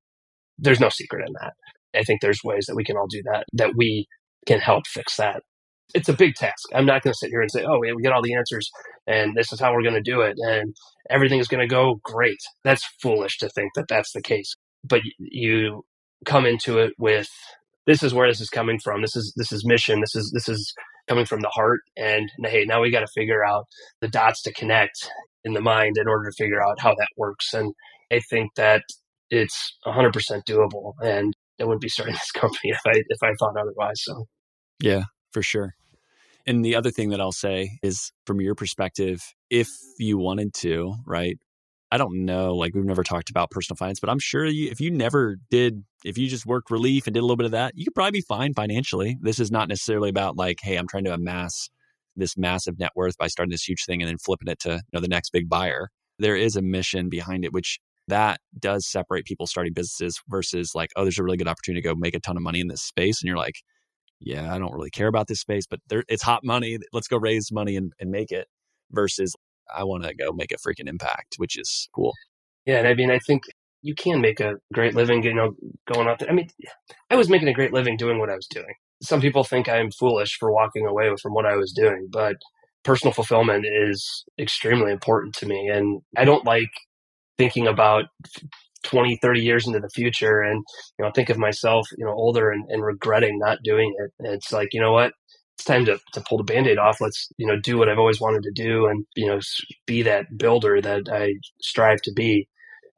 S4: There's no secret in that. I think there's ways that we can all do that, that we can help fix that. It's a big task. I'm not going to sit here and say, oh, we get all the answers and this is how we're going to do it and everything is going to go great. That's foolish to think that that's the case. But you come into it with this is where this is coming from. This is this is mission. This is this is coming from the heart. And hey, now we got to figure out the dots to connect in the mind in order to figure out how that works. And I think that it's 100% doable. And I wouldn't be starting this company if I if I thought otherwise. So,
S2: yeah, for sure. And the other thing that I'll say is from your perspective, if you wanted to, right, I don't know, like we've never talked about personal finance, but I'm sure you, if you never did, if you just worked relief and did a little bit of that, you could probably be fine financially. This is not necessarily about like, hey, I'm trying to amass this massive net worth by starting this huge thing and then flipping it to you know the next big buyer. There is a mission behind it, which that does separate people starting businesses versus like, oh, there's a really good opportunity to go make a ton of money in this space, and you're like, yeah, I don't really care about this space, but there, it's hot money. Let's go raise money and, and make it. Versus I want to go make a freaking impact, which is cool.
S4: Yeah, and I mean, I think you can make a great living, you know, going out there. I mean, I was making a great living doing what I was doing. Some people think I'm foolish for walking away from what I was doing, but personal fulfillment is extremely important to me. And I don't like thinking about 20, 30 years into the future and, you know, think of myself, you know, older and, and regretting not doing it. it's like, you know what? It's time to, to pull the band-aid off. Let's, you know, do what I've always wanted to do and, you know, be that builder that I strive to be.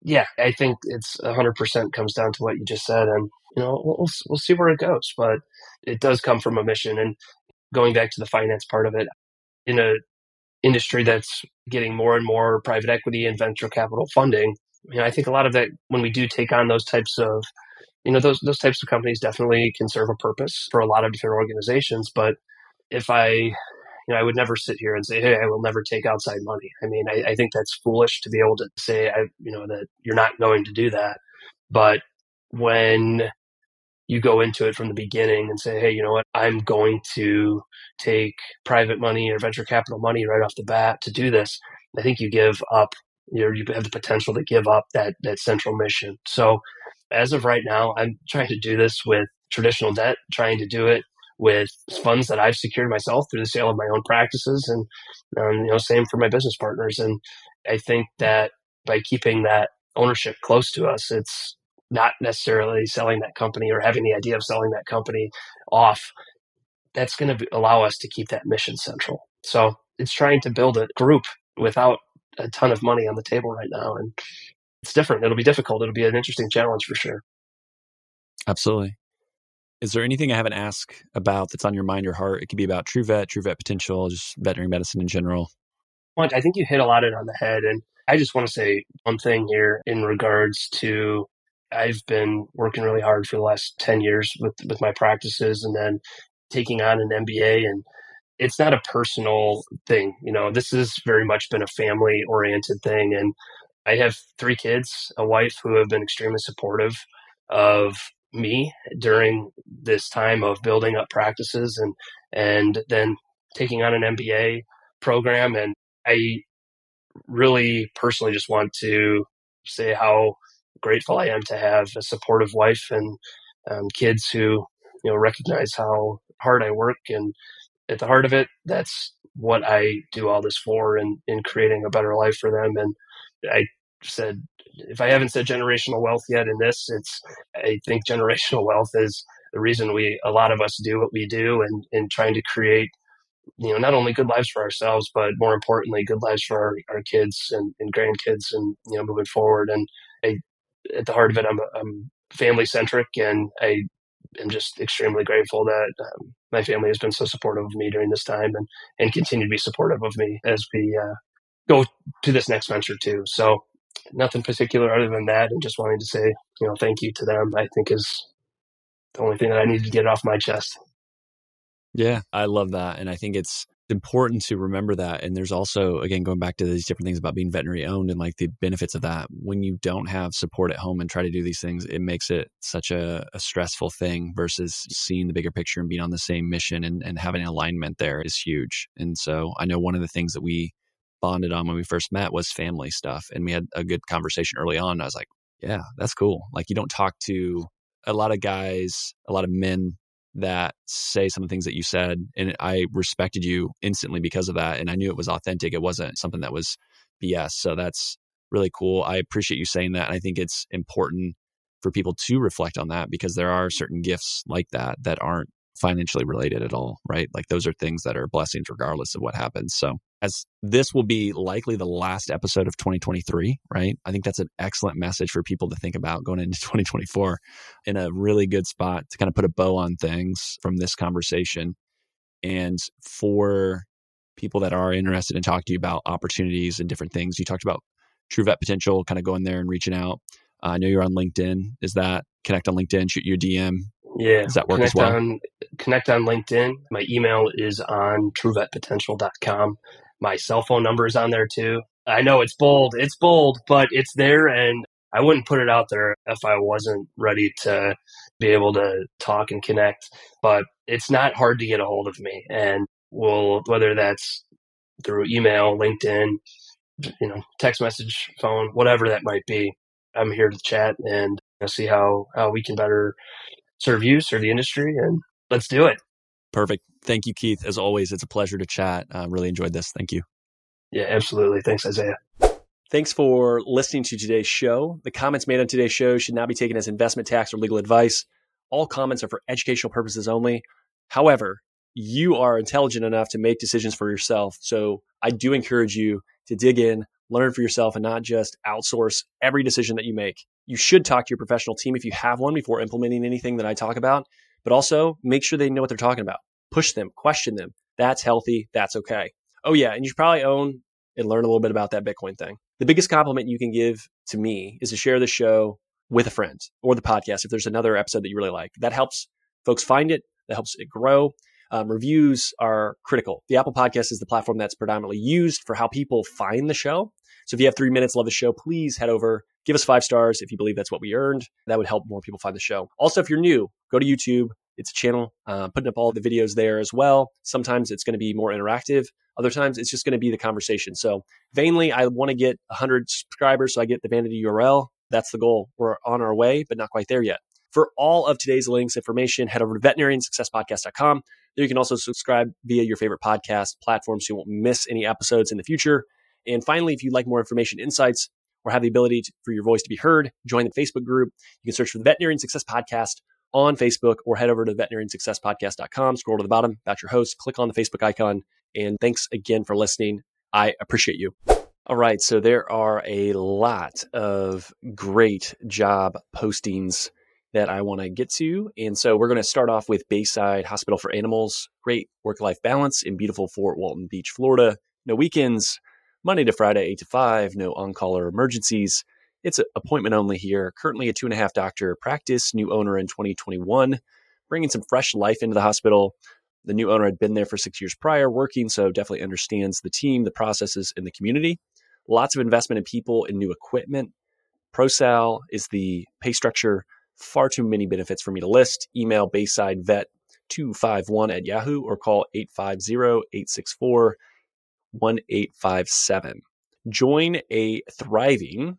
S4: Yeah, I think it's 100% comes down to what you just said. And, you know, we'll, we'll see where it goes. But it does come from a mission. And going back to the finance part of it, in a industry that's getting more and more private equity and venture capital funding, you know, I think a lot of that when we do take on those types of you know those those types of companies definitely can serve a purpose for a lot of different organizations. But if i you know i would never sit here and say hey i will never take outside money. I mean i, I think that's foolish to be able to say i you know that you're not going to do that. But when you go into it from the beginning and say, hey, you know what? I'm going to take private money or venture capital money right off the bat to do this. I think you give up, you you have the potential to give up that that central mission. So as of right now, I'm trying to do this with traditional debt, trying to do it with funds that I've secured myself through the sale of my own practices and um, you know same for my business partners and I think that by keeping that ownership close to us it's not necessarily selling that company or having the idea of selling that company off, that's going to allow us to keep that mission central. So it's trying to build a group without a ton of money on the table right now. And it's different. It'll be difficult. It'll be an interesting challenge for sure.
S2: Absolutely. Is there anything I haven't asked about that's on your mind or heart? It could be about True Vet, True Vet Potential, just veterinary medicine in general.
S4: Well, I think you hit a lot of it on the head. And I just want to say one thing here in regards to I've been working really hard for the last 10 years with, with my practices and then taking on an MBA. And it's not a personal thing. You know, this has very much been a family oriented thing. And I have three kids, a wife who have been extremely supportive of me during this time of building up practices and, and then taking on an MBA program. And I really personally just want to say how grateful I am to have a supportive wife and um, kids who you know recognize how hard I work. And at the heart of it that's what I do all this for and in creating a better life for them. And I said if I haven't said generational wealth yet in this it's I think generational wealth is the reason we a lot of us do what we do and in trying to create you know not only good lives for ourselves but more importantly good lives for our, our kids and, and grandkids and you know moving forward. And at the heart of it, I'm, I'm family centric, and I am just extremely grateful that um, my family has been so supportive of me during this time, and and continue to be supportive of me as we uh, go to this next venture too. So nothing particular other than that, and just wanting to say you know thank you to them. I think is the only thing that I need to get off my chest.
S2: Yeah, I love that, and I think it's important to remember that. And there's also, again, going back to these different things about being veterinary owned and like the benefits of that. When you don't have support at home and try to do these things, it makes it such a, a stressful thing versus seeing the bigger picture and being on the same mission and, and having alignment there is huge. And so I know one of the things that we bonded on when we first met was family stuff. And we had a good conversation early on. I was like, yeah, that's cool. Like you don't talk to a lot of guys, a lot of men that say some of the things that you said and i respected you instantly because of that and i knew it was authentic it wasn't something that was bs so that's really cool i appreciate you saying that and i think it's important for people to reflect on that because there are certain gifts like that that aren't financially related at all right like those are things that are blessings regardless of what happens so as this will be likely the last episode of 2023, right? I think that's an excellent message for people to think about going into 2024 in a really good spot to kind of put a bow on things from this conversation. And for people that are interested in talking to you about opportunities and different things, you talked about True Vet Potential, kind of going there and reaching out. Uh, I know you're on LinkedIn. Is that connect on LinkedIn, shoot you a DM?
S4: Yeah.
S2: Does that work
S4: connect
S2: as well?
S4: On, connect on LinkedIn. My email is on truevetpotential.com. My cell phone number is on there too. I know it's bold, it's bold, but it's there and I wouldn't put it out there if I wasn't ready to be able to talk and connect. But it's not hard to get a hold of me. And we'll, whether that's through email, LinkedIn, you know, text message, phone, whatever that might be, I'm here to chat and see how, how we can better serve you, serve the industry, and let's do it.
S2: Perfect. Thank you, Keith. As always, it's a pleasure to chat. I uh, really enjoyed this. Thank you.
S4: Yeah, absolutely. Thanks, Isaiah.
S2: Thanks for listening to today's show. The comments made on today's show should not be taken as investment tax or legal advice. All comments are for educational purposes only. However, you are intelligent enough to make decisions for yourself. So I do encourage you to dig in, learn for yourself, and not just outsource every decision that you make. You should talk to your professional team if you have one before implementing anything that I talk about, but also make sure they know what they're talking about. Push them, question them. That's healthy. That's okay. Oh, yeah. And you should probably own and learn a little bit about that Bitcoin thing. The biggest compliment you can give to me is to share the show with a friend or the podcast if there's another episode that you really like. That helps folks find it, that helps it grow. Um, reviews are critical. The Apple Podcast is the platform that's predominantly used for how people find the show. So if you have three minutes, love the show, please head over, give us five stars if you believe that's what we earned. That would help more people find the show. Also, if you're new, go to YouTube. It's a channel, uh, putting up all the videos there as well. Sometimes it's going to be more interactive. Other times it's just going to be the conversation. So vainly, I want to get 100 subscribers so I get the vanity URL. That's the goal. We're on our way, but not quite there yet. For all of today's links, information, head over to veterinariansuccesspodcast.com. There you can also subscribe via your favorite podcast platform so you won't miss any episodes in the future. And finally, if you'd like more information, insights, or have the ability to, for your voice to be heard, join the Facebook group. You can search for the Veterinarian Success Podcast on Facebook or head over to veterinariansuccesspodcast.com, scroll to the bottom, that's your host, click on the Facebook icon, and thanks again for listening. I appreciate you. All right. So there are a lot of great job postings that I want to get to. And so we're going to start off with Bayside Hospital for Animals. Great work life balance in beautiful Fort Walton Beach, Florida. No weekends, Monday to Friday, 8 to 5. No on call or emergencies. It's appointment only here. Currently a two and a half doctor practice, new owner in 2021, bringing some fresh life into the hospital. The new owner had been there for six years prior working, so definitely understands the team, the processes, and the community. Lots of investment in people and new equipment. ProSal is the pay structure. Far too many benefits for me to list. Email Bayside Vet 251 at Yahoo or call 850 864 1857. Join a thriving,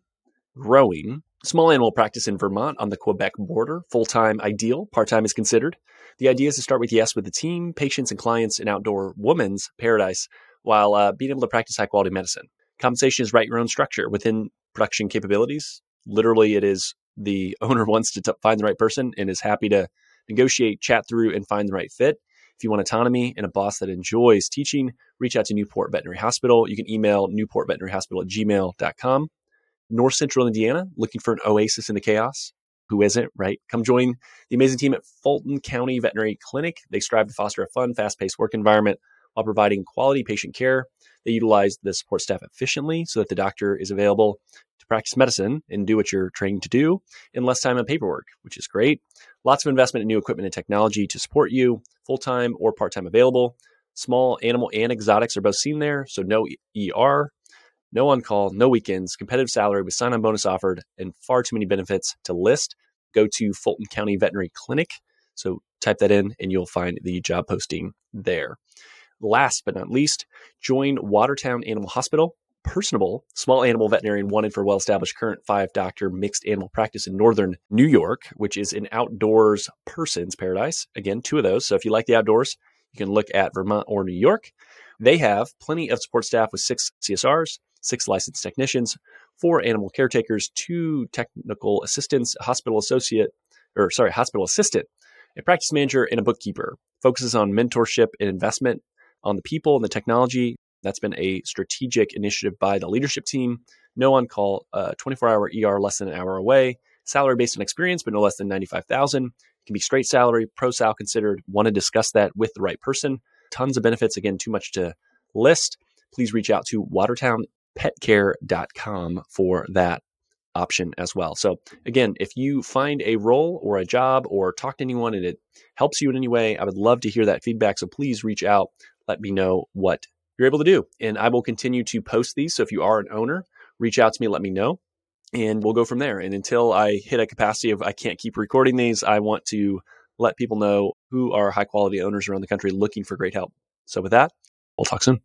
S2: growing small animal practice in Vermont on the Quebec border. Full time ideal, part time is considered. The idea is to start with yes with the team, patients, and clients in outdoor woman's paradise while uh, being able to practice high quality medicine. Compensation is write your own structure within production capabilities. Literally, it is the owner wants to t- find the right person and is happy to negotiate, chat through, and find the right fit. If you want autonomy and a boss that enjoys teaching, reach out to Newport Veterinary Hospital. You can email newportveterinaryhospital at gmail.com. North Central Indiana, looking for an oasis in the chaos who isn't, right? Come join the amazing team at Fulton County Veterinary Clinic. They strive to foster a fun, fast paced work environment while providing quality patient care. They utilize the support staff efficiently so that the doctor is available to practice medicine and do what you're trained to do in less time and paperwork, which is great. Lots of investment in new equipment and technology to support you, full time or part time available. Small animal and exotics are both seen there, so no ER, no on call, no weekends, competitive salary with sign on bonus offered, and far too many benefits to list. Go to Fulton County Veterinary Clinic. So type that in and you'll find the job posting there. Last but not least, join Watertown Animal Hospital. Personable small animal veterinarian wanted for well established current five doctor mixed animal practice in northern New York, which is an outdoors person's paradise. Again, two of those. So if you like the outdoors, you can look at Vermont or New York. They have plenty of support staff with six CSRs, six licensed technicians, four animal caretakers, two technical assistants, hospital associate, or sorry, hospital assistant, a practice manager, and a bookkeeper. Focuses on mentorship and investment on the people and the technology. That's been a strategic initiative by the leadership team. No on call, uh, 24 hour ER less than an hour away. Salary based on experience, but no less than 95,000. Can be straight salary, pro sal considered. Want to discuss that with the right person. Tons of benefits. Again, too much to list. Please reach out to watertownpetcare.com for that option as well. So, again, if you find a role or a job or talk to anyone and it helps you in any way, I would love to hear that feedback. So, please reach out let me know what you're able to do. And I will continue to post these. So if you are an owner, reach out to me, let me know, and we'll go from there. And until I hit a capacity of I can't keep recording these, I want to let people know who are high quality owners around the country looking for great help. So with that, we'll talk soon.